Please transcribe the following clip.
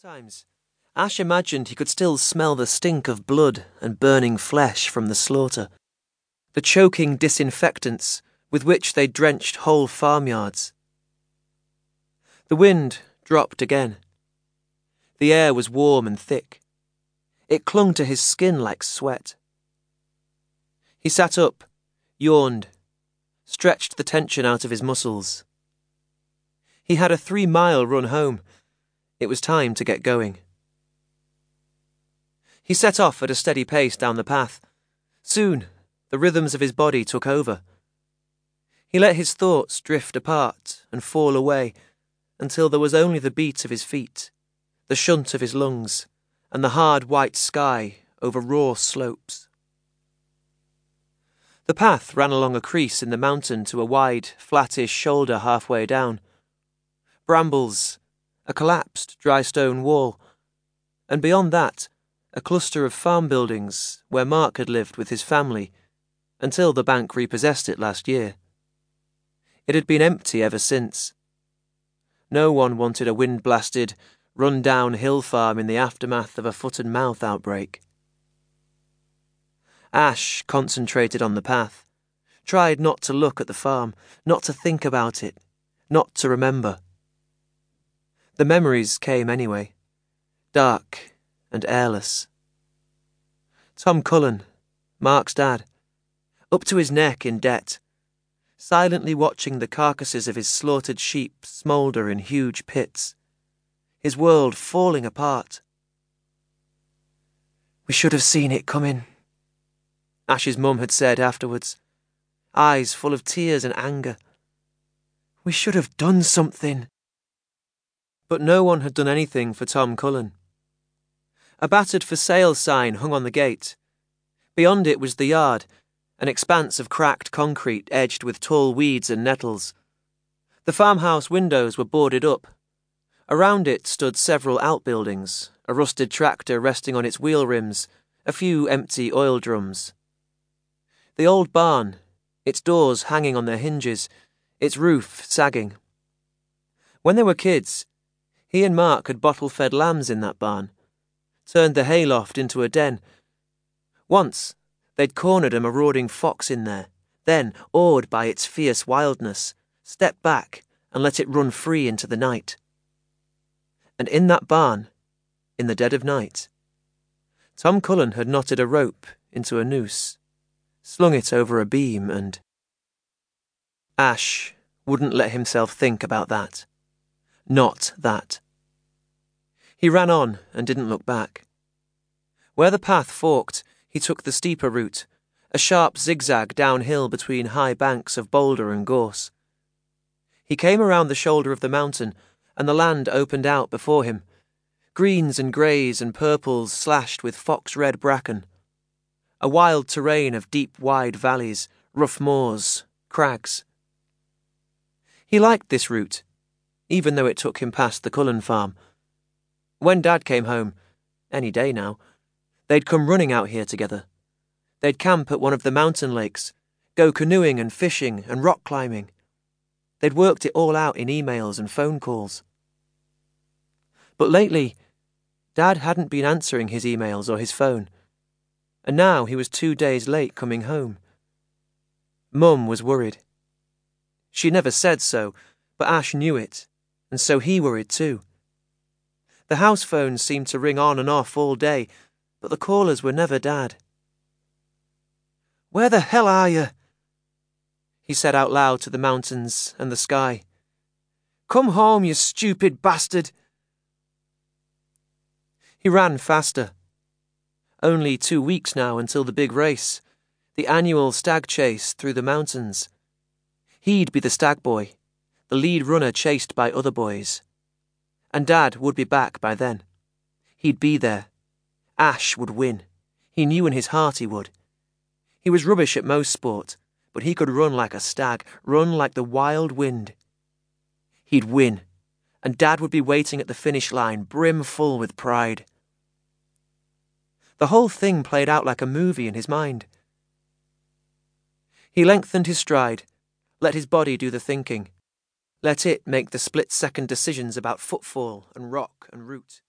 Times, Ash imagined he could still smell the stink of blood and burning flesh from the slaughter, the choking disinfectants with which they drenched whole farmyards. The wind dropped again. The air was warm and thick. It clung to his skin like sweat. He sat up, yawned, stretched the tension out of his muscles. He had a three mile run home it was time to get going. He set off at a steady pace down the path. Soon, the rhythms of his body took over. He let his thoughts drift apart and fall away until there was only the beat of his feet, the shunt of his lungs, and the hard white sky over raw slopes. The path ran along a crease in the mountain to a wide, flattish shoulder halfway down. Brambles a collapsed dry stone wall, and beyond that, a cluster of farm buildings where Mark had lived with his family until the bank repossessed it last year. It had been empty ever since. No one wanted a wind blasted, run down hill farm in the aftermath of a foot and mouth outbreak. Ash concentrated on the path, tried not to look at the farm, not to think about it, not to remember. The memories came anyway, dark and airless. Tom Cullen, Mark's dad, up to his neck in debt, silently watching the carcasses of his slaughtered sheep smoulder in huge pits, his world falling apart. We should have seen it coming, Ash's mum had said afterwards, eyes full of tears and anger. We should have done something. But no one had done anything for Tom Cullen. A battered for sale sign hung on the gate. Beyond it was the yard, an expanse of cracked concrete edged with tall weeds and nettles. The farmhouse windows were boarded up. Around it stood several outbuildings, a rusted tractor resting on its wheel rims, a few empty oil drums. The old barn, its doors hanging on their hinges, its roof sagging. When they were kids, he and Mark had bottle fed lambs in that barn, turned the hayloft into a den. Once, they'd cornered a marauding fox in there, then, awed by its fierce wildness, stepped back and let it run free into the night. And in that barn, in the dead of night, Tom Cullen had knotted a rope into a noose, slung it over a beam, and. Ash wouldn't let himself think about that. Not that. He ran on and didn't look back. Where the path forked, he took the steeper route, a sharp zigzag downhill between high banks of boulder and gorse. He came around the shoulder of the mountain, and the land opened out before him greens and greys and purples slashed with fox red bracken. A wild terrain of deep, wide valleys, rough moors, crags. He liked this route even though it took him past the Cullen farm. When Dad came home, any day now, they'd come running out here together. They'd camp at one of the mountain lakes, go canoeing and fishing and rock climbing. They'd worked it all out in emails and phone calls. But lately, Dad hadn't been answering his emails or his phone, and now he was two days late coming home. Mum was worried. She never said so, but Ash knew it and so he worried too. The house phones seemed to ring on and off all day, but the callers were never Dad. Where the hell are you? He said out loud to the mountains and the sky. Come home, you stupid bastard! He ran faster. Only two weeks now until the big race, the annual stag chase through the mountains. He'd be the stag boy the lead runner chased by other boys. And Dad would be back by then. He'd be there. Ash would win. He knew in his heart he would. He was rubbish at most sport, but he could run like a stag, run like the wild wind. He'd win, and Dad would be waiting at the finish line, brimful with pride. The whole thing played out like a movie in his mind. He lengthened his stride, let his body do the thinking. Let it make the split second decisions about footfall and rock and route.